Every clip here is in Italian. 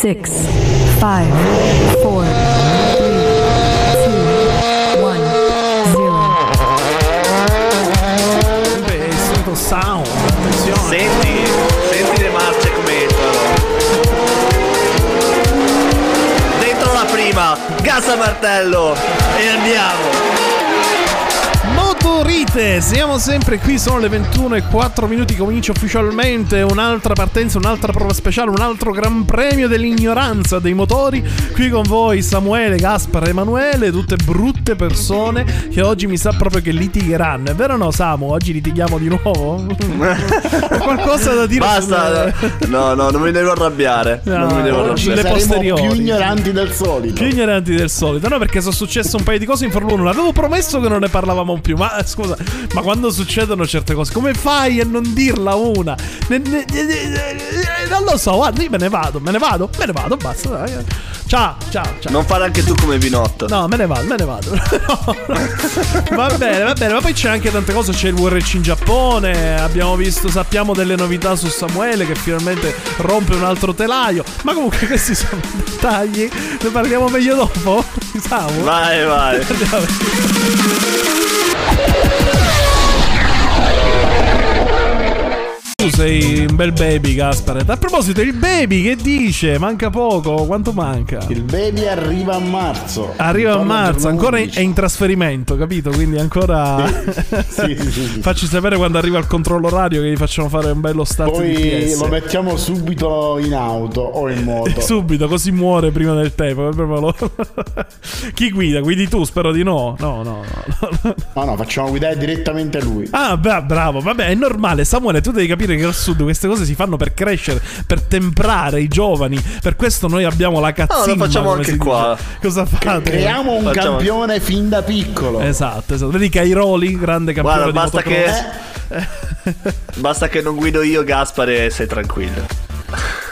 six, five, four, three, two, one, zero. Beh, solito sound, attenzione. Senti, senti le marce come entrano. Dentro la prima, gas a martello e andiamo. Motorite, siamo sempre qui, sono le 21 e 4 minuti, comincia ufficialmente un'altra partenza, un'altra prova speciale, un altro gran premio dell'ignoranza dei motori. Qui con voi Samuele, Gaspar Emanuele, tutte brutte persone che oggi mi sa proprio che litigheranno. È vero o no Samu? Oggi litighiamo di nuovo? Qualcosa da dire? Basta. sulle- No, no, non mi devo arrabbiare. No, non mi devo arrabbiare. le posteriori. più ignoranti del solito. Più ignoranti del solito, no? Perché sono successe un paio di cose in Formula 1. Avevo promesso che non ne parlavamo più. Ma eh, scusa, ma quando succedono certe cose, come fai a non dirla una? Ne- ne- ne- ne- non lo so, guarda, io me ne vado, me ne vado, me ne vado, basta. dai. Ciao, ciao, ciao. Non fare anche tu come Binotto. No, me ne vado, me ne vado. No, no. Va bene, va bene, ma poi c'è anche tante cose. C'è il WRC in Giappone. Abbiamo visto, sappiamo delle novità su Samuele che finalmente rompe un altro telaio. Ma comunque questi sono dettagli. Ne parliamo meglio dopo. Samu. Vai, vai. Sei un bel baby, Gasparet. A proposito, il baby che dice? Manca poco. Quanto manca? Il baby arriva a marzo. Arriva a marzo, ancora in- 11. è in trasferimento, capito? Quindi ancora. Sì, sì, sì. Facci sapere quando arriva il controllo orario che gli facciamo fare un bello start di Poi lo mettiamo subito in auto o in moto. Subito, così muore prima del tempo. Chi guida? Guidi tu? Spero di no. No, no, no. no. No, no, facciamo guidare direttamente lui. Ah, beh, bravo. Vabbè, è normale. Samuele, tu devi capire che al sud queste cose si fanno per crescere, per temprare i giovani. Per questo noi abbiamo la cazzina. No, lo facciamo come anche qua. dice. Cosa fate? Creiamo un Facciamo- campione fin da piccolo. Esatto, esatto. Vedi Cairoli, grande campione Guarda, di basta che. motocross. Basta che non guido io, Gaspare, e sei tranquillo.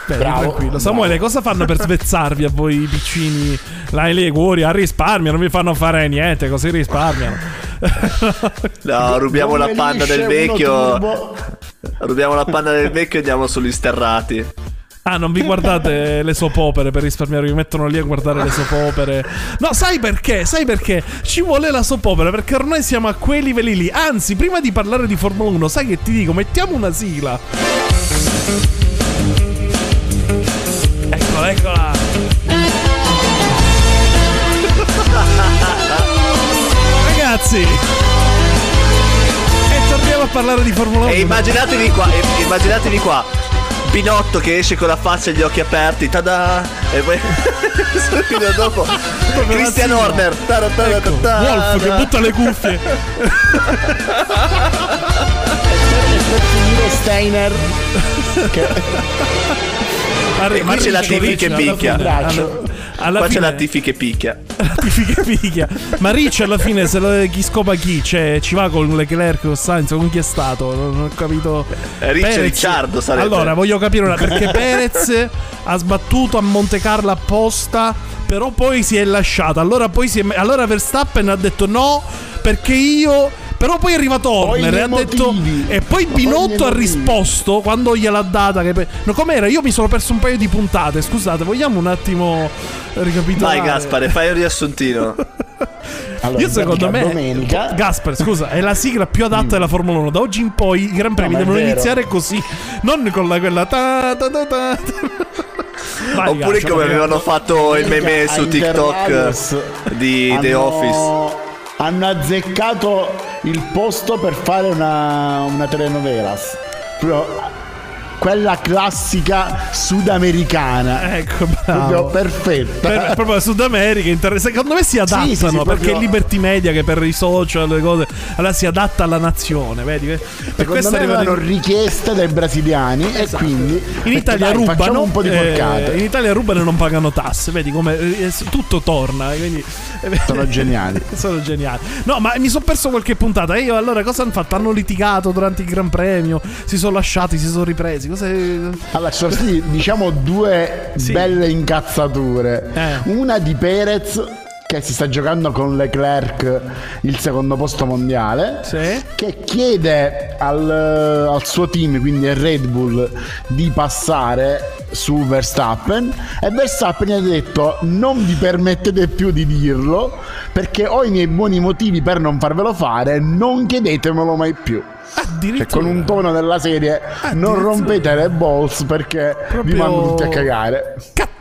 Beh, Bravo. tranquillo. Samuele, cosa fanno per svezzarvi a voi i piccini? Là in a risparmio, non vi fanno fare niente, così risparmiano. No, rubiamo la Due panna del vecchio. turbo. Rubiamo la panna del vecchio e andiamo sugli sterrati. Ah, non vi guardate le soap opere per risparmiare, vi mettono lì a guardare le soap opere. No, sai perché? Sai perché? Ci vuole la soap opera perché ormai siamo a quei livelli lì. Anzi, prima di parlare di Formula 1, sai che ti dico? Mettiamo una sigla. Eccola, eccola. Ragazzi. E a parlare di Formula 1. E immaginatevi qua, e- immaginatevi qua. Pinotto che esce con la faccia e gli occhi aperti, tada! E poi subito dopo Christian. Horner. tada, tada, Ecco. Wolf che butta le cuffie. Steiner che Arri- E qui c'è la Tifi che picchia. Alla- Qua c'è fine- la Tifi che picchia. la Tifi che picchia. Ma Ricci alla fine se lo, chi scopa chi? Cioè, ci va con Leclerc, con Sainz, con chi è stato? Non ho capito. Eh, Ricci Perez- Ricciardo sarebbe. Allora, voglio capire una perché Perez ha sbattuto a Monte Carlo apposta, però poi si è lasciato. Allora poi si è allora Verstappen ha detto no, perché io però poi è arrivato Horner e ha detto e poi Ma poi Binotto ha risposto quando gliel'ha data che pe- no, com'era? Io mi sono perso un paio di puntate. Scusate, vogliamo un attimo ricapitolare? Vai Gaspare, fai un riassuntino. allora, Io secondo me domenica Gasper, scusa, è la sigla più adatta della Formula 1. Da oggi in poi i Gran Premi è devono iniziare così, non con la quella ta ta ta ta. Vai, Oppure come avevano fatto il meme su TikTok di The Office. Hanno azzeccato il posto per fare una, una telenovelas. Proprio quella classica sudamericana. Ecco, Proprio bravo. perfetta. Per- proprio Sud America, inter- secondo me si adattano sì, sì, perché proprio- Liberty Media che per i social le cose allora si adatta alla nazione, vedi? Per Secondo questo me in- richieste dai brasiliani e quindi in Italia dai, rubano un po' di eh, porcate. in Italia rubano e non pagano tasse vedi come eh, tutto torna quindi Sono geniali. sono geniali no ma mi sono perso qualche puntata e io allora cosa hanno fatto hanno litigato durante il Gran Premio si sono lasciati si sono ripresi cosa Allora, ci sono stati diciamo due Sì. belle incazzature. Eh. Una di Perez che si sta giocando con Leclerc il secondo posto mondiale. Sì. Che chiede al, al suo team, quindi al Red Bull, di passare su Verstappen e Verstappen gli ha detto non vi permettete più di dirlo perché ho i miei buoni motivi per non farvelo fare, non chiedetemelo mai più. Cioè, con un tono della serie non addirittura. rompete le balls perché vi Proprio- mando tutti a cagare.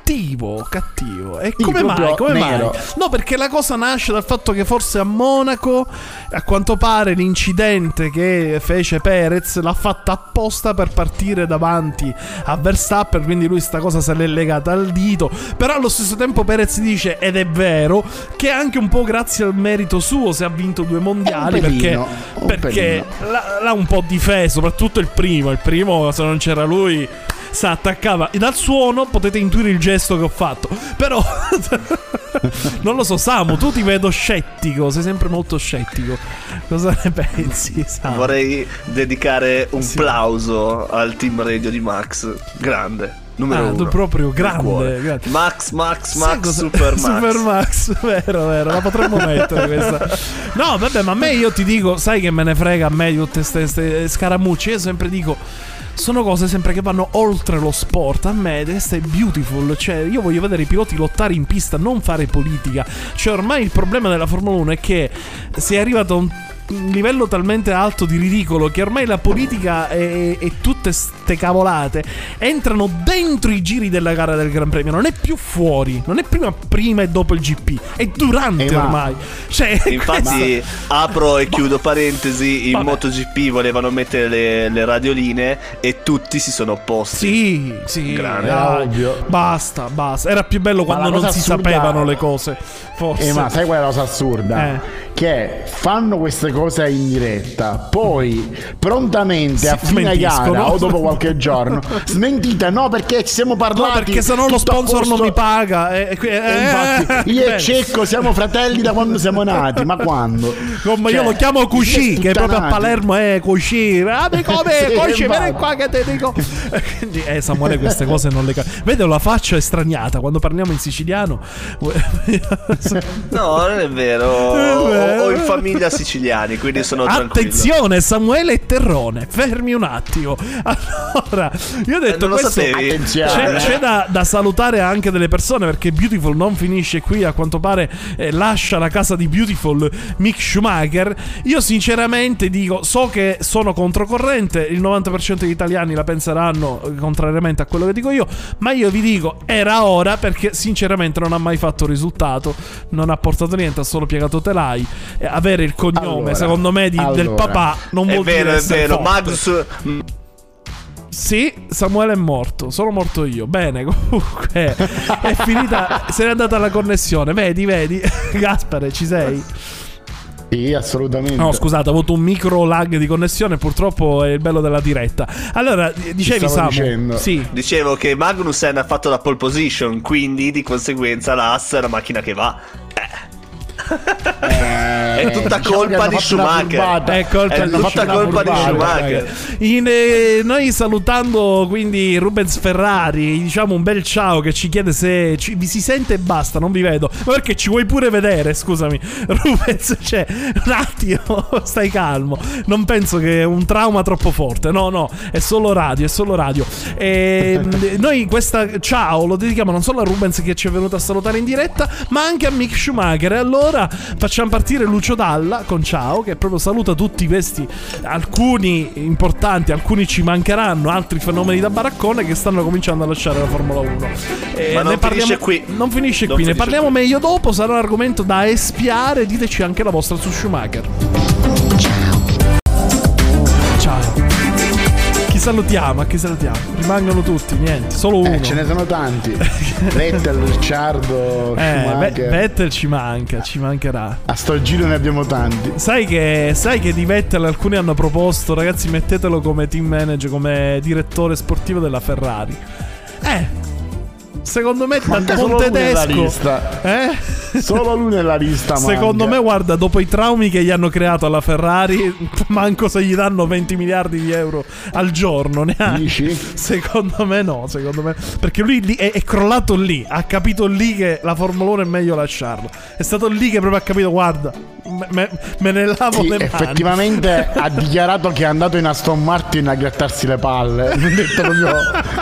Cattivo, cattivo. E Sì, come mai? Come mai? nero. No, perché la cosa nasce dal fatto che forse a Monaco, a quanto pare, l'incidente che fece Perez l'ha fatta apposta per partire davanti a Verstappen. Quindi lui sta cosa se l'è legata al dito. Però allo stesso tempo Perez dice, ed è vero, che anche un po' grazie al merito suo se ha vinto due mondiali. Pelino, perché perché l'ha, l'ha un po' difeso, soprattutto il primo. Il primo, se non c'era lui, si attaccava. E dal suono potete intuire il gesto che ho fatto. Però, non lo so, Samu, tu ti vedo scettico. Sei sempre molto scettico. Cosa ne pensi, Samu? Vorrei dedicare un plauso al team radio di Max. Grande. Numero Ah, uno. proprio grande, grande. Max, Max, Max, cosa- Super Max. Super Max, vero, vero, la potremmo mettere questa. No, vabbè, ma a me io ti dico, sai che me ne frega a me tutte queste scaramucce. Io sempre dico. Sono cose sempre che vanno oltre lo sport. A me questo è beautiful. Cioè, io voglio vedere i piloti lottare in pista, non fare politica. Cioè, ormai il problema della Formula 1 è che si è arrivato a un livello talmente alto di ridicolo che ormai la politica e, e tutte ste cavolate entrano dentro i giri della gara del Gran Premio. Non è più fuori, non è prima, prima e dopo il GP, è durante Eh, ma- ormai. Cioè, Infatti, apro e chiudo parentesi: in Vabbè. MotoGP volevano mettere le, le radioline e tutti si sono opposti. Sì, sì, Grande. Ovvio. basta, basta. Era più bello quando non si assurda- sapevano le cose. Forse. Eh, ma sai qual è la cosa assurda? Eh. Che fanno queste cose in diretta, poi prontamente a fine gara o dopo qualche giorno smentite, no perché ci siamo No, parlati. perché sennò lo tutto a sponsor non mi paga. E, e- E eh, infatti, io e Cecco siamo fratelli da quando siamo nati, ma quando? Come Cioè, io lo chiamo Cusci, che è proprio a. Palermo è Cusci. Ah, come Sì, Cusci, vieni qua che te dico. Quindi, eh, Samuele, queste cose non le capisco. Vede la faccia estraniata quando parliamo in siciliano. No, non è vero. È vero. Ho in famiglia siciliani, quindi sono tranquillo. Attenzione, Samuele e Terrone, fermi un attimo. Allora, io ho detto Eh, non lo questo. sapevi? Attenzione. C'è, c'è da, da salutare anche delle persone perché Beautiful non finisce qui, a quanto pare eh, lascia la casa di Beautiful Mick Schumacher. Io sinceramente dico, so che sono controcorrente, il 90% degli italiani la penseranno eh, contrariamente a quello che dico io, ma io vi dico, era ora perché sinceramente non ha mai fatto risultato, non ha portato niente, ha solo piegato telai. Eh, avere il cognome, Allora, secondo me, di- del allora. papà non È vuol vero, dire è essere vero. forte. Magnus. Sì, Samuele è morto, sono morto io. Bene, comunque è finita, se n'è andata la connessione. Vedi, vedi, Gaspare, ci sei? Sì, assolutamente. No, scusate, ho avuto un micro lag di connessione, purtroppo è il bello della diretta. Allora, dicevi stavo Samu? dicendo. Sì. Dicevo che Magnussen ha fatto la pole position, quindi di conseguenza l'Ass è la macchina che va. Eh, È tutta diciamo colpa di Schumacher. È colpa È di tutta colpa di Vai, Schumacher. In, eh, noi salutando quindi Rubens Ferrari, diciamo un bel ciao che ci chiede se ci- vi si sente e basta, non vi vedo. Ma perché ci vuoi pure vedere, scusami. Rubens, cioè, un attimo, stai calmo. Non penso che è un trauma troppo forte. No, no, è solo radio, è solo radio. E noi questa ciao lo dedichiamo non solo a Rubens che ci è venuto a salutare in diretta, ma anche a Mick Schumacher. E allora facciamo partire Lucio Dalla con ciao, che proprio saluta tutti questi alcuni importanti, alcuni ci mancheranno, altri fenomeni da baraccone che stanno cominciando a lasciare la Formula 1. E Ma non ne parliamo- finisce qui. Non finisce Non qui, ne finisce parliamo qui. meglio dopo, sarà un argomento da espiare, diteci anche la vostra su Schumacher. Salutiamo? A chi salutiamo? Rimangono tutti, niente, solo uno. Eh, ce ne sono tanti. Vettel, Ricciardo, Eh. Vettel ci manca, ci mancherà. A sto giro ne abbiamo tanti. Sai che, sai che di Vettel alcuni hanno proposto, ragazzi, mettetelo come team manager, come direttore sportivo della Ferrari. Eh, secondo me Manca buon solo lui nella tedesco. lista. Eh? Solo lui nella lista. Secondo manca. me, guarda, dopo i traumi che gli hanno creato alla Ferrari, manco se gli danno 20 miliardi di euro al giorno. Neanche. Dici? Secondo me no, secondo me. Perché lui è, è crollato lì, ha capito lì che la Formula 1 è meglio lasciarlo. È stato lì che proprio ha capito, guarda, me, me- me ne lavo Sì, le mani. effettivamente ha dichiarato che è andato in Aston Martin a grattarsi le palle. Non detto proprio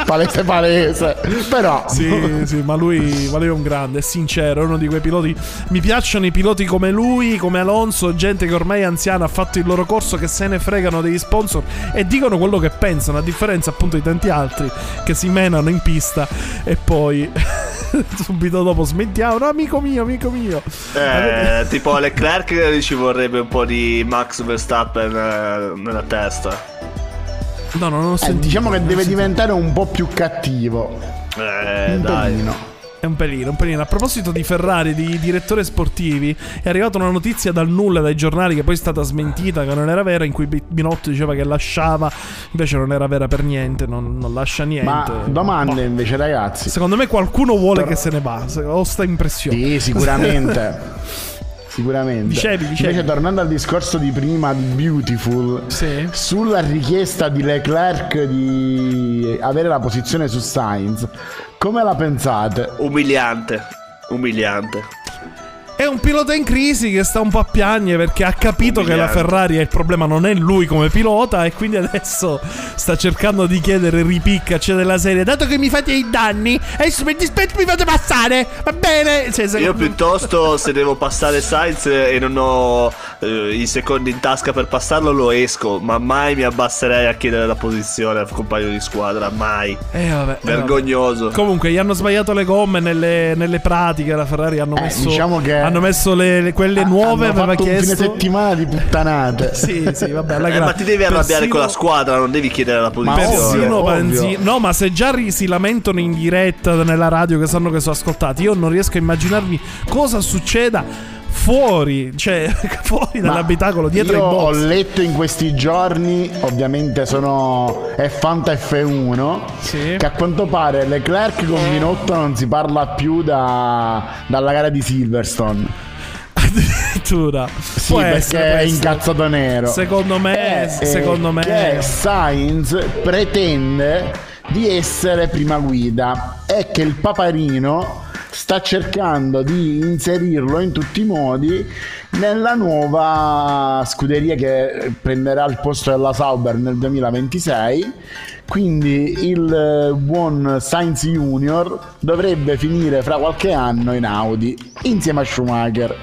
palese palese. Però Sì, sì, ma lui, ma lui è un grande, è sincero, è uno di quei piloti. Mi piacciono i piloti come lui, come Alonso, gente che ormai è anziana, ha fatto il loro corso, che se ne fregano degli sponsor e dicono quello che pensano, a differenza appunto di tanti altri che si menano in pista e poi subito dopo smettiamo. No, amico mio, amico mio. Eh, tipo Leclerc ci vorrebbe un po' di Max Verstappen eh, nella testa. No, no, non ho eh, sentito. diciamo che deve sentito. diventare un po' più cattivo. Eh, Un dai. pelino. È un pelino, un pelino. A proposito di Ferrari, di direttori sportivi, è arrivata una notizia dal nulla dai giornali che poi è stata smentita, che non era vera, in cui Bi- Binotto diceva che lasciava, invece non era vera per niente, non, non lascia niente. Ma domande Boh. invece, ragazzi. Secondo me qualcuno vuole che se ne va, ho sta impressione. Sì, sicuramente. sicuramente. Dicevi, dicevi. Invece, tornando al discorso di prima di Beautiful, Sì. sulla richiesta di Leclerc di avere la posizione su Sainz, come la pensate? Umiliante. Umiliante. È un pilota in crisi che sta un po' a piagne perché ha capito che la. Ferrari è il problema, non è lui come pilota e quindi adesso sta cercando di chiedere ripicca, cioè della serie, dato che mi fate i danni, adesso mi dispetto mi fate passare, va bene? Cioè, Io piuttosto se devo passare Sainz e non ho eh, i secondi in tasca per passarlo lo esco, ma mai mi abbasserei a chiedere la posizione al compagno di squadra, mai. Eh, vabbè, eh, vabbè. Vergognoso. Comunque, gli hanno sbagliato le gomme nelle, nelle pratiche. La Ferrari hanno Eh, messo, diciamo che- hanno messo le, le- quelle nuove. Hanno Aveva fatto un fine chiesto. settimana di puttanate. Sì, sì, vabbè. alla Eh, ma ti devi arrabbiare Persino- con la squadra, non devi chiedere la posizione. Persino Ovvio, Panzi- ovvio. No, ma se già ri- si lamentano in diretta nella radio che sanno che sono ascoltati, io non riesco a immaginarmi cosa succeda fuori, cioè fuori Ma dall'abitacolo, dietro io i ho box. letto in questi giorni, ovviamente sono è Fanta F1, Sì. che a quanto pare Leclerc con Minotto non si parla più da- dalla gara di Silverstone. Addirittura. Sì, Può perché essere, è incazzato nero. Secondo me, Eh, secondo me. che Sainz pretende di essere prima guida e che il paparino sta cercando di inserirlo in tutti i modi nella nuova scuderia che prenderà il posto della Sauber nel 2026 quindi il eh, buon Sainz Junior dovrebbe finire fra qualche anno in Audi insieme a Schumacher.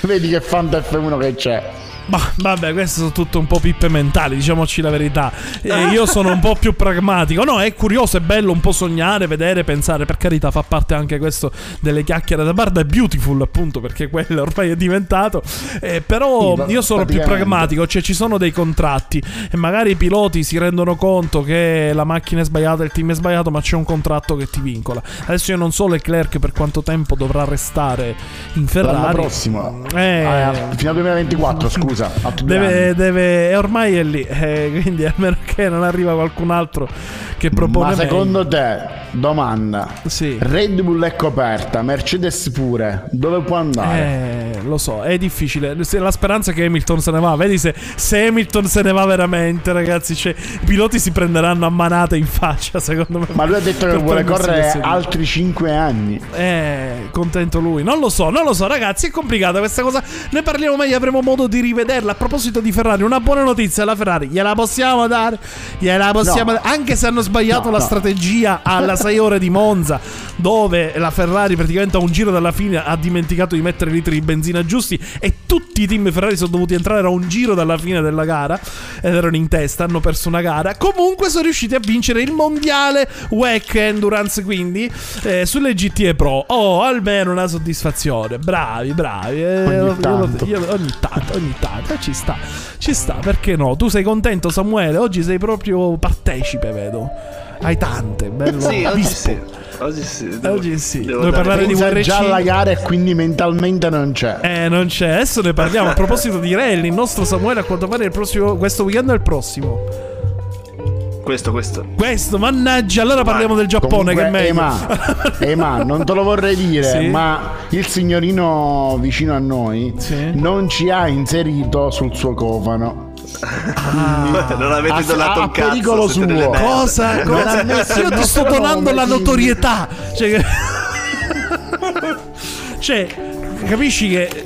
Vedi che fanta F1 che c'è Ma vabbè, queste sono tutte un po' pippe mentali, diciamoci la verità. Eh, io sono un po' più pragmatico. No, è curioso, è bello un po' sognare, vedere, pensare. Per carità, fa parte anche questo delle chiacchiere da bar. È beautiful, appunto, perché quello ormai è diventato. Eh, però Sì, io sono più pragmatico, cioè ci sono dei contratti e magari i piloti si rendono conto che la macchina è sbagliata, il team è sbagliato, ma c'è un contratto che ti vincola. Adesso io non so Leclerc per quanto tempo dovrà restare in Ferrari. l'anno prossimo Eh, Ah, fino al 2024 scusa altri due Deve, deve, e ormai è lì, eh, quindi a meno che non arriva qualcun altro che propone ma meglio. secondo te domanda Sì. Red Bull è coperta Mercedes pure dove può andare Eh, lo so, è difficile. La speranza è che Hamilton se ne va. Vedi se, se Hamilton se ne va veramente, ragazzi. Cioè, i piloti si prenderanno a manate in faccia, secondo me. ma lui ha detto che vuole correre altri 5 anni Eh, contento lui. Non lo so, non lo so, ragazzi. È complicata questa cosa. Ne parliamo meglio, avremo modo di rivederla. A proposito di Ferrari, una buona notizia alla Ferrari. Gliela possiamo dare? Gliela possiamo No. dare. Anche se hanno sbagliato No, la no. strategia alla 6 ore di Monza, dove la Ferrari praticamente a un giro dalla fine ha dimenticato di mettere i litri di benzina giusti. E tutti i team Ferrari sono dovuti entrare a un giro dalla fine della gara. Ed erano in testa, hanno perso una gara. Comunque sono riusciti a vincere il mondiale WEC Endurance. Quindi eh, sulle GTE Pro. Oh, almeno una soddisfazione. Bravi, bravi. Eh, Ogni io tanto. io- ogni tanto, ogni tanto. Ci sta, ci sta. Perché no? Tu sei contento, Samuele? Oggi sei proprio partecipe, vedo. Hai tante, bello. Sì, oggi sì. Oggi sì. devo- Oggi sì. devo parlare di WRC? già alla gara e quindi mentalmente non c'è Eh, non c'è. Adesso ne parliamo. A proposito di rally, il nostro Samuele a quanto pare il prossimo, questo weekend è il prossimo. questo, questo. Questo, mannaggia, allora parliamo del Giappone che è Comunque, meglio. Ema, Ema, non te lo vorrei dire, Sì? ma il signorino vicino a noi Sì? non ci ha inserito sul suo cofano. non avete a- donato a un cazzo. pericolo suo. Cosa? Cosa? Io ti sto donando la notorietà. Cioè, che- cioè, capisci che.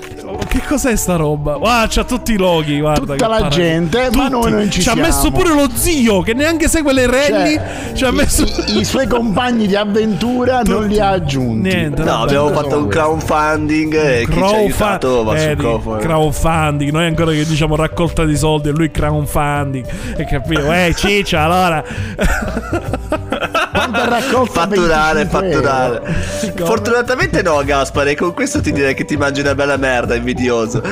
Che cos'è sta roba? Guarda, c'ha tutti i loghi. Guarda, Tutta che la paragone. gente, ma noi non ci ha siamo. messo pure lo zio che neanche segue le rally. Cioè, ci ha i- messo. i, i suoi compagni di avventura non li ha aggiunti. Niente, No, abbiamo fatto un crowdfunding e chi ci ha aiutato va sul Vedi, cofano. crowdfunding, noi ancora che diciamo raccolta di soldi e lui crowdfunding. E capito? Eh, ciccia, allora. Quanto ha raccolto? Fatturare, 25 fatturare. euro. Fortunatamente no, Gaspare. Con questo ti direi che ti mangi una bella merda, invidioso.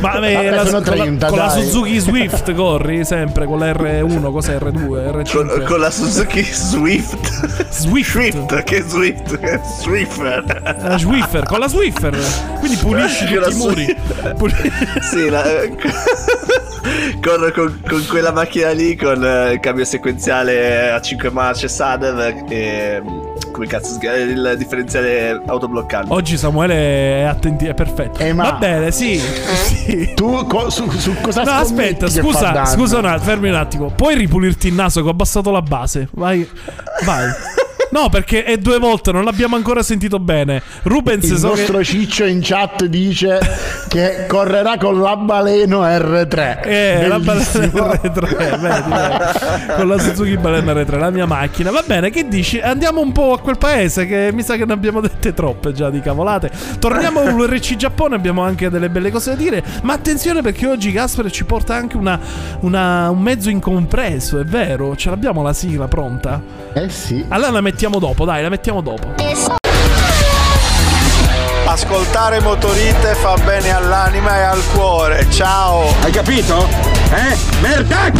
Ma eh, Vabbè, la- sono con, la, 30, con la. Suzuki Swift corri sempre con la R1, cos'è R2, R5? con, con la Suzuki Swift. Swift. Swift, che Swift? Swiffer. La Swiffer, con la Swiffer. Quindi pulisci la tutti i muri. Puli- Sì, la, corro con, con quella macchina lì, con eh, il cambio sequenziale a 5 marce Sadev e come cazzo? Il differenziale autobloccante. Oggi Samuele è attenti, è perfetto. Eh, ma- Va bene, sì. sì. Tu co- su, su cosa No, aspetta, scusa, scusa un attimo, fermi un attimo. Puoi ripulirti il naso che ho abbassato la base? Vai, vai. No, perché è due volte, non l'abbiamo ancora sentito bene. Rubens Il so nostro che... ciccio in chat dice che correrà con la baleno R3. Eh, la Bellissimo. balena R3, vedi, con la Suzuki Balena R3, la mia macchina. Va bene, che dici? Andiamo un po' a quel paese che mi sa che ne abbiamo dette troppe già di cavolate. Torniamo all'URC Giappone, abbiamo anche delle belle cose da dire. Ma attenzione perché oggi Gasper ci porta anche una, una- un mezzo incompreso, è vero? Ce l'abbiamo la sigla pronta? Eh sì. Allora la mettiamo dopo, dai, la mettiamo dopo. Ascoltare motorite fa bene all'anima e al cuore. Ciao! Hai capito? Eh? Merda!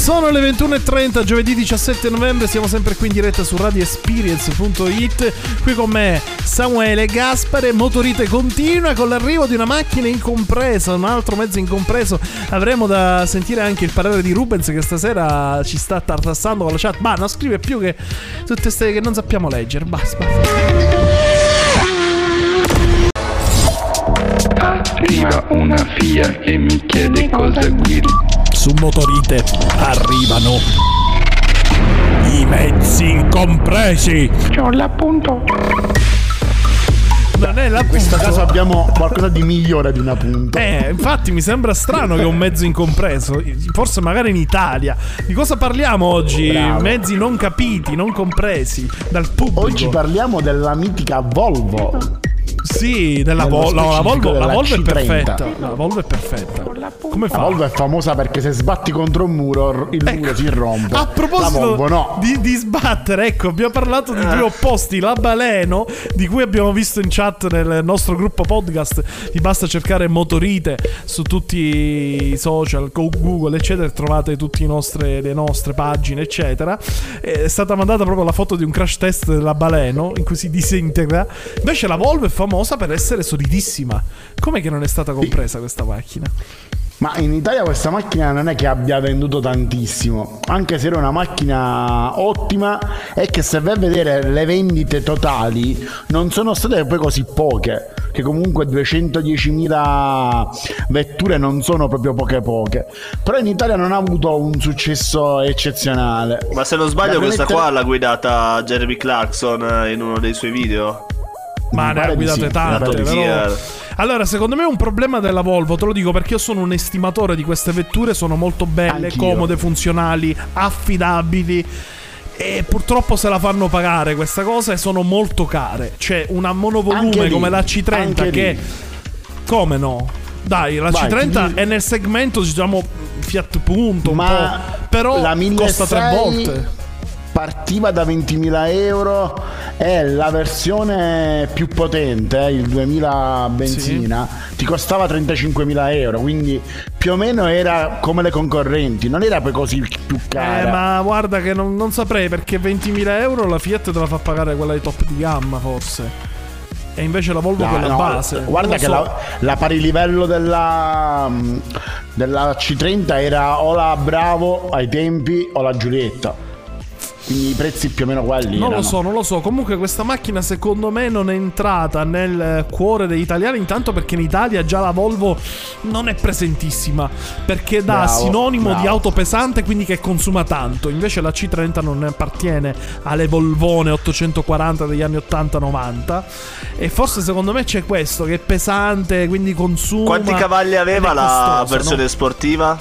Sono le 21.30, giovedì 17 novembre, siamo sempre qui in diretta su radioexperience.it. Qui con me Samuele Gaspare, motorite continua con l'arrivo di una macchina incompresa, un altro mezzo incompreso. Avremo da sentire anche il parere di Rubens che stasera ci sta tartassando con la chat. Ma non scrive più che tutte queste che non sappiamo leggere. Basta. Arriva una FIA e mi chiede cosa guidi. Su motorite arrivano i mezzi incompresi. C'ho l'appunto. Non è la In questo caso abbiamo qualcosa di migliore di una punta. Eh, infatti mi sembra strano che un mezzo incompreso, forse magari in Italia. Di cosa parliamo oggi? Bravo. Mezzi non capiti, non compresi dal pubblico. Oggi parliamo della mitica Volvo. Sì, della Volvo. No, la Volvo, la Volvo è C30. perfetta. La Volvo è perfetta. Come La fa? Volvo è famosa perché se sbatti contro un muro il Ecco. muro si rompe. A proposito Volvo no. di, di sbattere, ecco, abbiamo parlato di due opposti, la Baleno, di cui abbiamo visto in chat nel nostro gruppo podcast, vi basta cercare Motorite su tutti i social, con Google, eccetera, trovate tutte le nostre pagine, eccetera. È stata mandata proprio la foto di un crash test della Baleno, in cui si disintegra. Invece la Volvo è famosa per essere solidissima. Com'è che non è stata compresa questa macchina? Ma in Italia questa macchina non è che abbia venduto tantissimo, anche se era una macchina ottima e che se vai a vedere le vendite totali non sono state poi così poche, che comunque 210.000 vetture non sono proprio poche poche, però in Italia non ha avuto un successo eccezionale. Ma se non sbaglio, La questa qua l'ha guidata Jeremy Clarkson eh, in uno dei suoi video. Ma ne ha guidate sì, tante, però-. Allora, secondo me è un problema della Volvo, te lo dico perché io sono un estimatore di queste vetture, sono molto belle, Anch'io. comode, funzionali, affidabili. E purtroppo se la fanno pagare questa cosa e sono molto care. C'è una Anche monovolume lì, come la C30 anche che... lì. Come no? Dai, la Vai, C30 ti- è nel segmento, diciamo, Fiat Punto, un Ma po'. Però la costa tre 1600 volte. Partiva da 20.000 euro e la versione più potente, eh, il 2000 benzina, ti costava 35.000 euro, quindi più o meno era come le concorrenti, non era poi così più cara. Eh, ma guarda che non, non saprei perché 20.000 euro la Fiat te la fa pagare quella di top di gamma, forse. E invece la Volvo No, quella no, base. Guarda che so. la, la pari livello della, della C30 era o la Bravo ai tempi o la Giulietta. Quindi i prezzi più o meno quelli. Non lo erano. so, non lo so. Comunque questa macchina secondo me non è entrata nel eh, cuore degli italiani, intanto perché in Italia già la Volvo non è presentissima, perché dà Bravo, sinonimo bravo. di auto pesante, quindi che consuma tanto. Invece la C30 non appartiene alle Volvone 840 degli anni 80-90 e forse secondo me c'è questo che è pesante, quindi consuma Quanti cavalli aveva è la costosa, versione no? sportiva?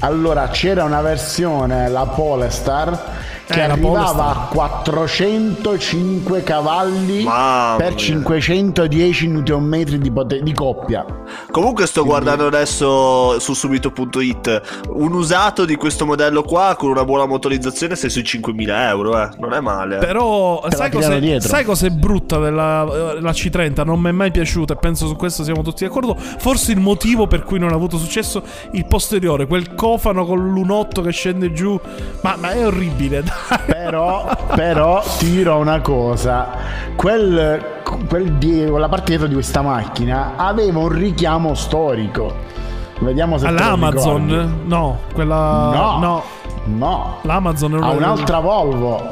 Allora c'era una versione, la Polestar, che Eh, arrivava a 405 cavalli Mamma per mia. 510 Nm di, pote- di coppia. Comunque sto guardando adesso su subito.it un usato di questo modello qua con una buona motorizzazione sei sui 5.000 euro, eh. Non è male. Però la sai cos'è, sai cos'è brutta della eh, la C30? Non mi è mai piaciuta e penso su questo siamo tutti d'accordo. Forse il motivo per cui non ha avuto successo il posteriore, quel cofano con l'unotto che scende giù. Ma, ma è orribile, dai. Però, però ti dirò una cosa, quel, quel die- quella parte dietro di questa macchina aveva un richiamo storico. Vediamo se. All'Amazon? No, quella. No. no. No, L'Amazon è una. un'altra Volvo.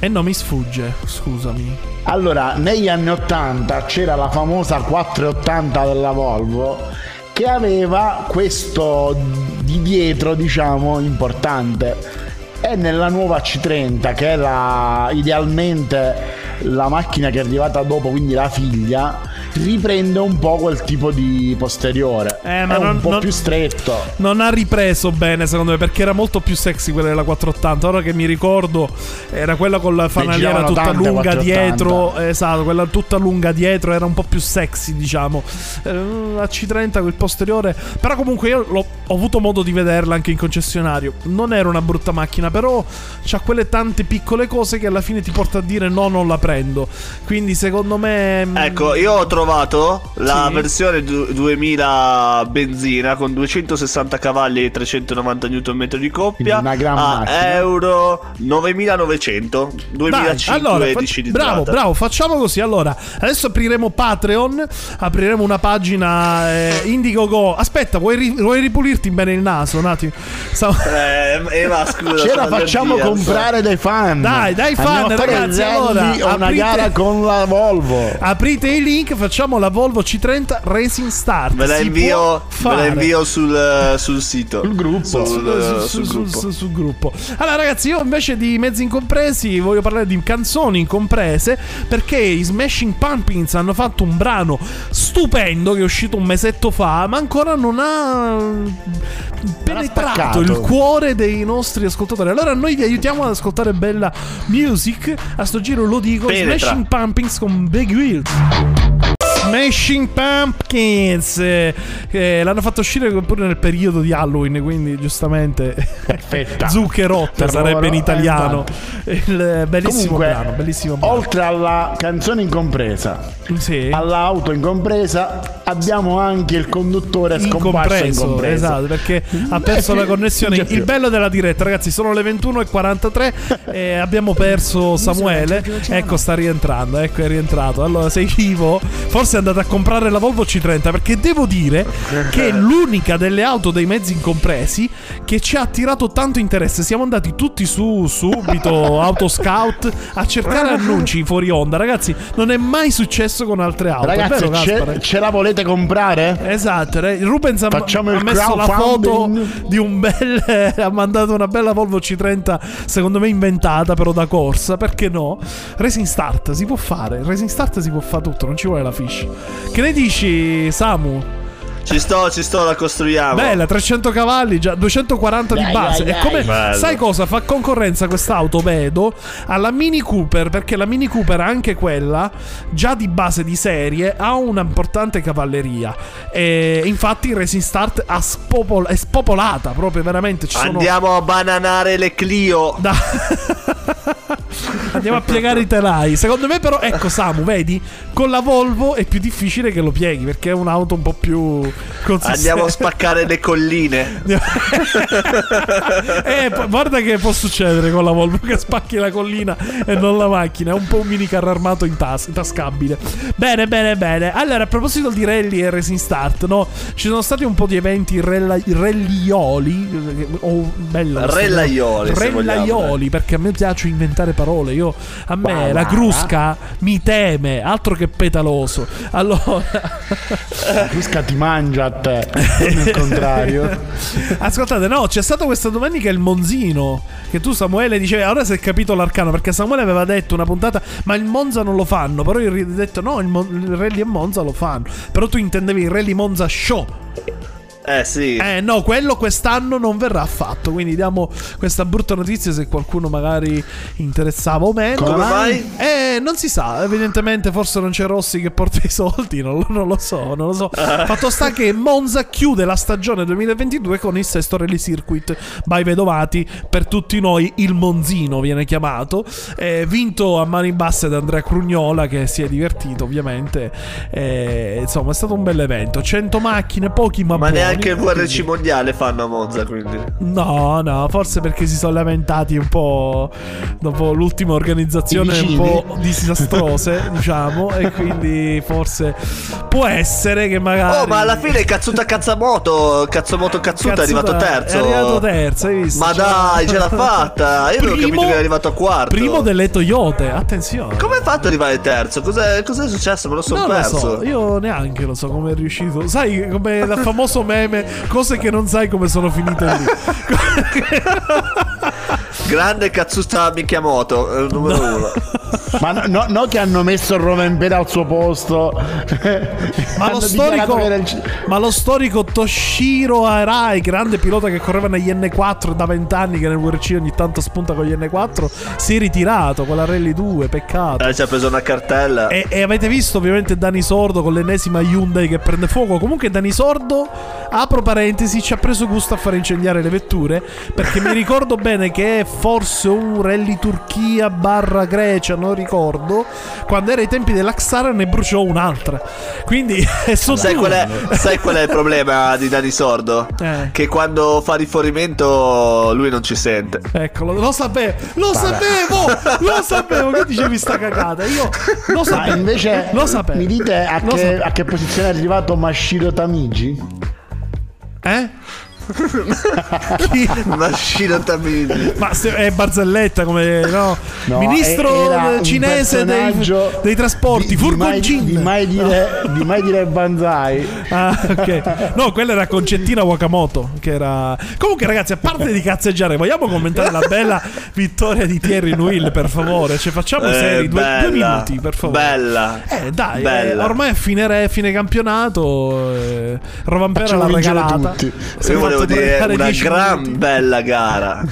E no, mi sfugge, scusami. Allora, negli anni 80 c'era la famosa 480 della Volvo che aveva questo di dietro, diciamo, importante. E nella nuova C30, che la, idealmente la macchina che è arrivata dopo, quindi la figlia, riprende un po' quel tipo di posteriore. Eh, ma è non- un po' non- più stretto. Non ha ripreso bene, secondo me, perché era molto più sexy quella della 480. Ora che mi ricordo, era quella con la fanaliera tutta tante lunga 480. dietro. Esatto, quella tutta lunga dietro era un po' più sexy, diciamo. Eh, La C30 con il posteriore. Però comunque io l'ho- ho avuto modo di vederla anche in concessionario. Non era una brutta macchina, però c'ha quelle tante piccole cose che alla fine ti porta a dire no, non la prendo. Quindi secondo me... mm, Ecco, io ho trovato la Sì. versione du- 2000 benzina con 260 cavalli e 390 Nm di coppia Quindi una gran a macchina. euro 9900 Dai, 2005 allora, fa- edici di bravo, strada. bravo, facciamo così. Allora, adesso apriremo Patreon, apriremo una pagina eh, Indiegogo. Aspetta, vuoi, ri- vuoi ripulirti bene il naso un attimo? Sta- Eh, Eva, scusa. Ce la facciamo allergia, comprare dai fan. Dai, dai fan, Andiamo ragazzi, allora, una aprite- gara con la Volvo. Aprite i link, facciamo la Volvo C30 Racing Start. Ve la invio, ve la invio sul, sul sito. Sul gruppo. Sul, Sul, sul sul- sul- gruppo. sul- sul gruppo. Allora, ragazzi, io invece di mezzi incompresi voglio parlare di canzoni incomprese perché i Smashing Pumpkins hanno fatto un brano stupendo che è uscito un mesetto fa, ma ancora non ha penetrato il cuore dei nostri ascoltatori. Allora, noi vi aiutiamo ad ascoltare bella music. A sto giro lo dico: Penetra. Smashing Pumpkins con Big Wheels. Smashing Pumpkins. Eh, eh, l'hanno fatto uscire pure nel periodo di Halloween quindi giustamente Perfetta. zuccherotta sarebbe in eh, italiano il eh, bellissimo Comunque, brano bellissimo brano. oltre alla canzone incompresa, sì. all'auto incompresa, abbiamo anche il conduttore scomparso incompreso, incompreso. esatto perché ha perso la connessione. il bello della diretta ragazzi sono le 21.43 e abbiamo perso Samuele. ecco sta rientrando ecco è rientrato. Allora sei vivo? Forse è andato a comprare la Volvo C30 perché devo dire che è l'unica delle auto dei mezzi incompresi che ci ha attirato tanto interesse siamo andati tutti su subito Autoscout a cercare annunci fuori onda ragazzi non è mai successo con altre auto Ragazzi, vero, ce, ce la volete comprare? Esatto, Rubens ha, Facciamo ha messo la foto di un bel. ha mandato una bella Volvo C30, secondo me inventata, però da corsa. Perché no? Racing Start si può fare. Racing Start si può fare tutto, non ci vuole la fish. Che ne dici, Samu? Ci sto, ci sto, la costruiamo. Bella, 300 cavalli, già 240 di Dai, base. dai, È come, dai. Bello. sai cosa? Fa concorrenza quest'auto, vedo, alla Mini Cooper, perché la Mini Cooper, anche quella, già di base di serie, ha un'importante cavalleria. E infatti Racing Start ha spopol- è spopolata proprio, veramente. Ci sono... Andiamo a bananare le Clio. Da- Andiamo a piegare i telai. Secondo me, però, ecco, Samu, vedi, con la Volvo è più difficile che lo pieghi perché è un'auto un po' più consistente. Andiamo a spaccare le colline. eh, guarda che può succedere con la Volvo che spacchi la collina e non la macchina. È un po' un mini carro armato in tas- tascabile. Bene, bene, bene. Allora, a proposito di rally e racing start, no? Ci sono stati un po' di eventi rella- rallioli. Oh, bella questa Rellaioli, Rellaioli, perché a me piace inventare parole. Io, a me Wow, la wow. crusca mi teme, altro che petaloso. Allora, La crusca ti mangia a te, non il contrario. ascoltate, no, c'è stato questa domenica il Monzino. Che tu, Samuele, dicevi, ora si è capito l'arcano. Perché Samuele aveva detto una puntata, ma il Monza non lo fanno. Però io ho detto, no, il, Mon- il Rally e Monza lo fanno. Però tu intendevi il Rally Monza Show. Eh sì. Eh no, quello quest'anno non verrà fatto. Quindi diamo questa brutta notizia se qualcuno magari interessava o meno. Come mai? Eh, non si sa. Evidentemente, forse non c'è Rossi che porta i soldi. Non, non lo so, non lo so. Fatto sta che Monza chiude la stagione 2022 con il sesto Rally Circuit by Vedovati. Per tutti noi, il Monzino viene chiamato. Eh, vinto a mani basse da Andrea Crugnola, che si è divertito, ovviamente. Eh, insomma, è stato un bel evento. 100 macchine, pochi ma, Ma buoni. Neanche il VRC mondiale fanno a Monza, quindi. No, no, forse perché si sono lamentati un po' dopo l'ultima organizzazione un po' disastrose, diciamo, e quindi forse può essere che magari Oh, ma alla fine Cazzuta Cazzamoto, Cazzomoto Cazzuta è arrivato terzo. È arrivato terzo, hai visto? Ma Cioè- dai, ce l'ha fatta. Io avevo capito che è arrivato a quarto. Primo delle Toyote, attenzione. Come hai fatto ad arrivare terzo? Cos'è, cos'è successo? Me lo sono non lo perso. so, io neanche lo so come è riuscito. Sai, come il famoso meme, cose che non sai come sono finite lì. Grande Cazzuta Michiamoto, eh, numero uno. Ma no, no- no che hanno messo il Rovenpera al suo posto. Ma lo, storico, il- ma lo storico Toshiro Arai, grande pilota che correva negli N4 da 20 anni, che nel WRC ogni tanto spunta con gli N4, si è ritirato con la Rally 2, peccato. Eh, ci ha preso una cartella. E, e avete visto ovviamente Dani Sordo con l'ennesima Hyundai che prende fuoco. Comunque Dani Sordo, apro parentesi, ci ha preso gusto a fare incendiare le vetture. Perché mi ricordo bene che è forse un rally Turchia barra Grecia, non ricordo. Quando era ai tempi dell'Axara ne bruciò un'altra. Quindi sono Sai due. qual, è, sai qual è il problema di Dani Sordo? Eh. Che quando fa rifornimento lui non ci sente. Eccolo, lo sapevo, lo sapevo, lo sapevo che dicevi sta cagata. Io lo Ma sapevo. invece lo sapevo. mi dite a che, a che posizione è arrivato Mashiro Tamigi? Eh? Tamini. Ma se- è barzelletta come no? No, ministro cinese dei, dei trasporti, di, di mai, Furgoncin. di mai dire, di mai dire Banzai. Ah, ok. No, quella era Concettina Wakamoto. Che era. Comunque, ragazzi, a parte di cazzeggiare, vogliamo commentare la bella vittoria di Thierry Nuil, per favore? Cioè, facciamo Eh, seri, due, due minuti, per favore. Bella. Eh, dai, Bella. eh, ormai è fine, re- fine campionato. Eh, Rovampera l'ha regalata. tutti. È Io volevo fatto dire una 10 gran minuti. bella gara.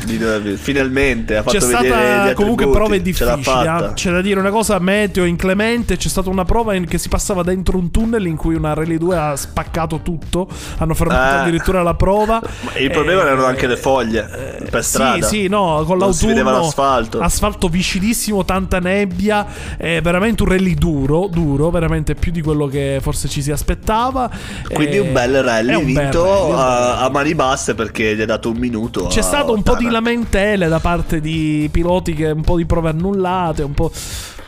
Finalmente ha fatto C'è vedere stata comunque prove difficili. eh. C'è da dire una cosa meteo inclemente. C'è stata una prova in che si passava dentro un tunnel in cui una Rally 2 ha spaccato tutto. Hanno fermato Eh. addirittura la prova. Il problema Eh, erano anche le foglie per strada. Sì, sì, no, con Non si vedeva l'autunno l'asfalto. asfalto vicinissimo, tanta nebbia, è veramente un rally duro, duro, veramente più di quello che forse ci si aspettava. Quindi Eh, un bel rally un bel vinto rally, bel a, a mani basse perché gli ha dato un minuto. C'è stato un po' di lamentele da parte di piloti che un po' di prove annullate, un po'.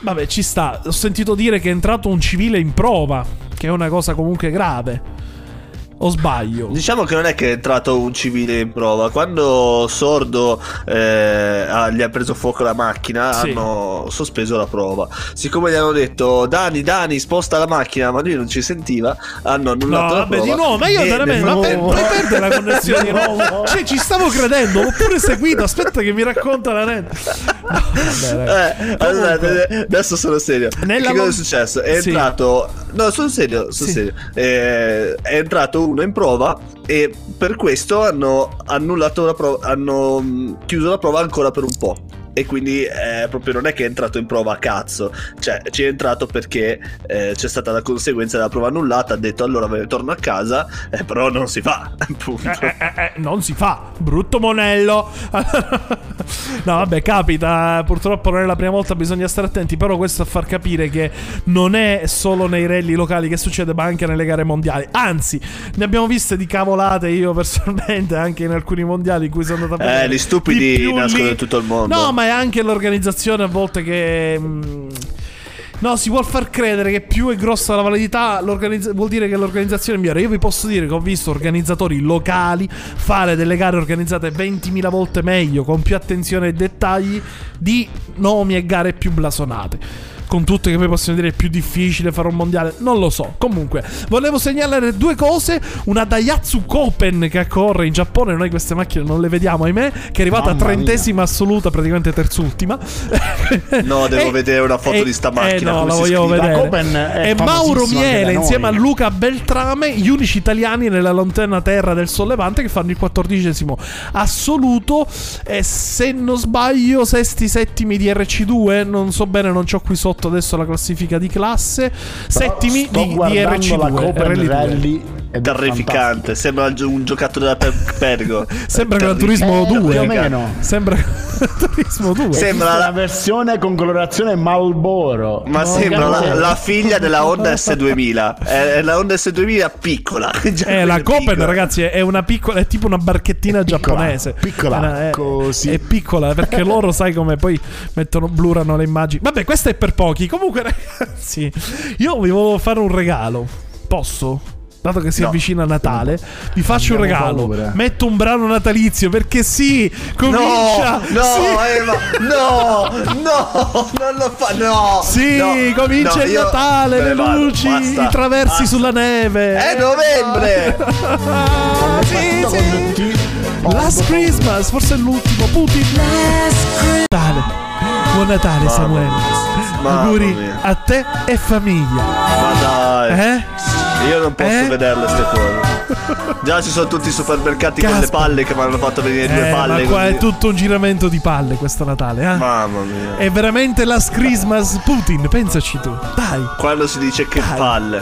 Vabbè, ci sta. Ho sentito dire che è entrato un civile in prova, che è una cosa comunque grave. O sbaglio? Diciamo che non è che è entrato un civile in prova. Quando Sordo eh, gli ha preso fuoco la macchina, Sì. hanno sospeso la prova. Siccome gli hanno detto Dani, Dani, sposta la macchina, ma lui non ci sentiva, hanno No, annullato la vabbè, prova. di nuovo, ma io veramente. Ma per, frattempo- poi perde la connessione di nuovo. Cioè, ci stavo credendo, l'ho pure seguito. Aspetta, che mi racconta la net. No. Eh, allora, adesso sono serio. Nella che cosa mon- è successo? È Sì. entrato. No, sono serio. Sono Sì. serio. Eh, è entrato uno in prova e per questo hanno annullato la prova. Hanno mh, chiuso la prova ancora per un po'. E quindi eh, proprio non è che è entrato in prova a cazzo, cioè ci è entrato perché eh, c'è stata la conseguenza della prova annullata, ha detto allora me ne torno a casa, eh, però non si fa, appunto. Eh, eh, eh, non si fa, brutto monello. no, vabbè, capita. Purtroppo non è la prima volta, bisogna stare attenti. Però questo a far capire che non è solo nei rally locali che succede, ma anche nelle gare mondiali. Anzi, ne abbiamo viste di cavolate io personalmente anche in alcuni mondiali in cui sono andato a vedere. Eh, gli stupidi nascono in tutto il mondo. No, ma è anche l'organizzazione a volte che. mm, No, si vuol far credere che più è grossa la validità, vuol dire che l'organizzazione è migliore. Io vi posso dire che ho visto organizzatori locali fare delle gare organizzate 20.000 volte meglio, con più attenzione ai dettagli, di nomi e gare più blasonate. Con tutte che poi possono dire è più difficile fare un mondiale, non lo so. Comunque, volevo segnalare due cose: una Daihatsu Kopen che corre in Giappone. Noi queste macchine non le vediamo, ahimè. Che è arrivata a Mamma mia. trentesima assoluta, praticamente terzultima. No, devo E- vedere una foto e- di sta eh, macchina, no, come la vogliamo scrive? vedere. E Mauro Miele insieme a. Luca Beltrame, gli unici italiani nella lontana terra del sollevante che fanno il quattordicesimo assoluto. E se non sbaglio, sesti, settimi di RC2. Non so bene, non c'ho qui sotto adesso la classifica di classe. settimi Sto di, di guardando RC2. la Copen Rally 2. Rally ed è Terrificante, sembra un giocattolo da per- Pergo. Sembra Gran. Turismo Eh, 2. più o meno. Sembra Turismo 2. Sembra la la, versione con colorazione Malboro. ma No, sembra la, la figlia della Honda S2000. È, è la Honda S2000 piccola. Già Eh, la quella Copen, piccola. ragazzi, è una piccola, è tipo una barchettina Piccola, giapponese. piccola, È una- è, così. È piccola perché loro, sai come poi mettono, blurano le immagini. Vabbè, questa è per pochi. Comunque, ragazzi, io vi volevo fare un regalo. Posso? Dato che si No. avvicina Natale, vi faccio un Abbiamo regalo. Metto un brano natalizio perché sì, comincia. No, no, sì. Eva, no, no, non lo fa, no. Sì, no, comincia il io Natale, ne le luci, basta, i traversi basta. sulla neve. È novembre. Ah, sì, sì. Last Christmas, forse è l'ultimo. Putin. Natale. Buon Natale, Samuele. Mamma Auguri mia. a te e famiglia. Ma dai, Eh? io non posso Eh? vederle ste cose. Già ci sono tutti i supermercati con le palle che mi hanno fatto venire due Eh, palle. ma qua è tutto un giramento di palle questo Natale, eh? Mamma mia. È veramente Last Christmas Putin, pensaci tu. Dai, Quando si dice che Dai. palle.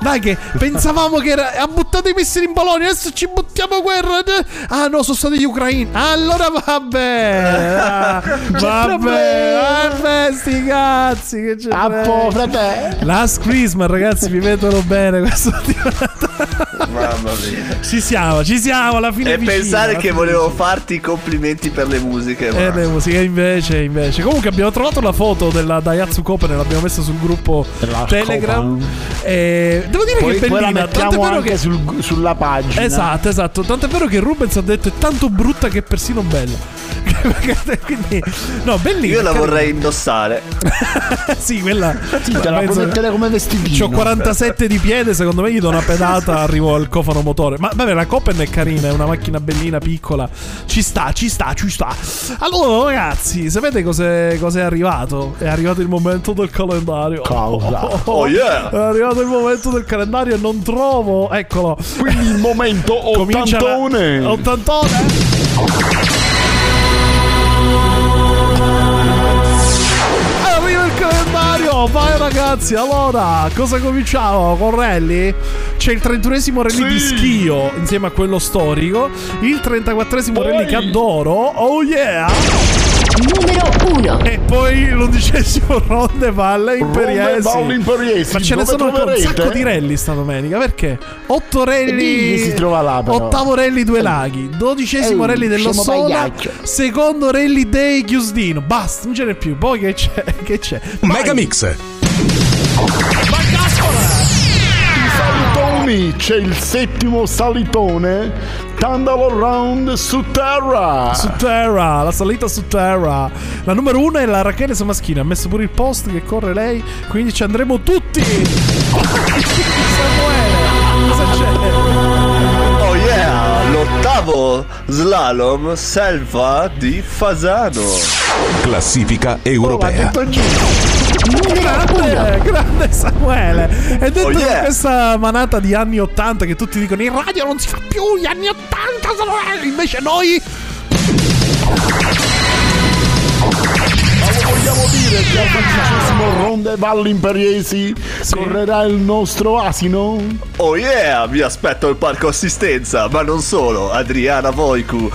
Dai che pensavamo che era ha buttato i missili in Polonia, adesso ci buttiamo guerra. Ah no, sono stati gli ucraini. Allora vabbè. Ah, vabbè, vabbè, sti cazzi che c'è. A po', frate. Last Christmas, ragazzi, vi vedono bene questo Mamma mia. Ci siamo, ci siamo, alla fine E è vicina, pensare che volevo è vicina. farti i complimenti per le musiche. Eh, ma- le musiche invece, invece. Comunque abbiamo trovato la foto della Daihatsu Copen e l'abbiamo messa sul gruppo Della Telegram. E devo dire Poi, che è la bellina. Tanto è mettiamo vero che. sul- sulla pagina. Esatto, esatto. Tanto è vero che Rubens ha detto è tanto brutta che è persino bella. Quindi, no, bellissima. Io la vorrei indossare. sì, quella. Sì, te la puoi mettere come vestitino. C'ho 47 di piede, secondo me gli do una pedata, arrivo al cofano motore. Ma vabbè, la Copen è carina, è una macchina bellina, piccola. Ci sta, ci sta, ci sta. Allora, ragazzi, sapete cos'è, cos'è arrivato? È arrivato il momento del calendario. Causa. Oh, oh, oh, yeah. È arrivato il momento del calendario e non trovo. Eccolo. Quindi il momento 81. 81. Vai ragazzi, allora cosa cominciamo con rally? C'è il 31esimo rally di Sì. Schio insieme a quello storico, il 34esimo Poi- rally che adoro, oh yeah! Numero 1. E poi l'undicesimo Ronde Valle Imperiesi. Valle Imperiesi, Ma ce ne sono un sacco di rally sta domenica. Perché? Otto Digli rally. che si trova là, però. Ottavo rally Due Laghi. Dodicesimo Ehi, rally dello Sola. Secondo rally Day Chiusdino. Basta, non ce n'è più. Poi che c'è? Che c'è? Vai. Megamix. Salitoni, c'è il settimo salitone. Tandalo Round su terra. Su terra, la salita su terra. La numero uno è la Rachele Samaschina. Ha messo pure il post che corre lei. Quindi ci andremo tutti. Samuele, cosa c'è? Oh yeah, l'ottavo slalom selva di Fasano. Classifica europea. Grande, grande Samuele. E detto Oh, che yeah. questa manata di anni 80 che tutti dicono in radio non si fa più gli anni 80, Samuele. Invece noi del quattordicesimo Ronde Valli Imperiesi correrà il nostro asino. Oh yeah, vi aspetto al parco assistenza, ma non solo. Adriana Voicu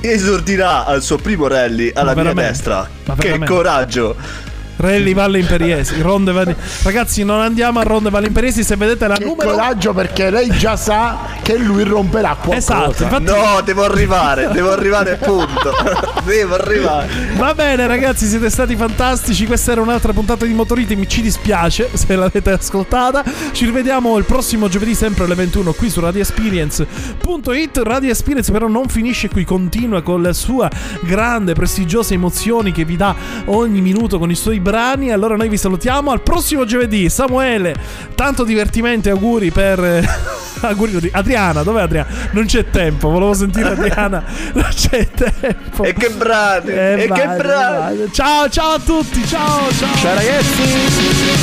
esordirà al suo primo rally alla Ma mia destra. Ma Che coraggio! Rally Valle Imperiesi, Ronde Valle... Ragazzi, non andiamo a Ronde Valle Imperiesi se vedete la Che numero... coraggio perché lei già sa che lui romperà qualcosa. Esatto, infatti... No, devo arrivare, devo arrivare, punto. devo arrivare. Va bene ragazzi, siete stati fantastici. Questa era un'altra puntata di Motorite. Mi ci dispiace se l'avete ascoltata. Ci rivediamo il prossimo giovedì sempre alle 21 qui su radioexperience.it. Radio Experience però non finisce qui, continua con la sua grande, prestigiose emozioni che vi dà ogni minuto con i suoi brani. Allora noi vi salutiamo al prossimo giovedì. Samuele, tanto divertimento e auguri per... eh, auguri Adriana, dov'è Adriana? Non c'è tempo, volevo sentire Adriana. Non c'è tempo. E che brani! Eh, e vai, che brani! vai. Ciao, ciao a tutti. Ciao, ciao. Ciao ragazzi!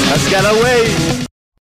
Let's get away!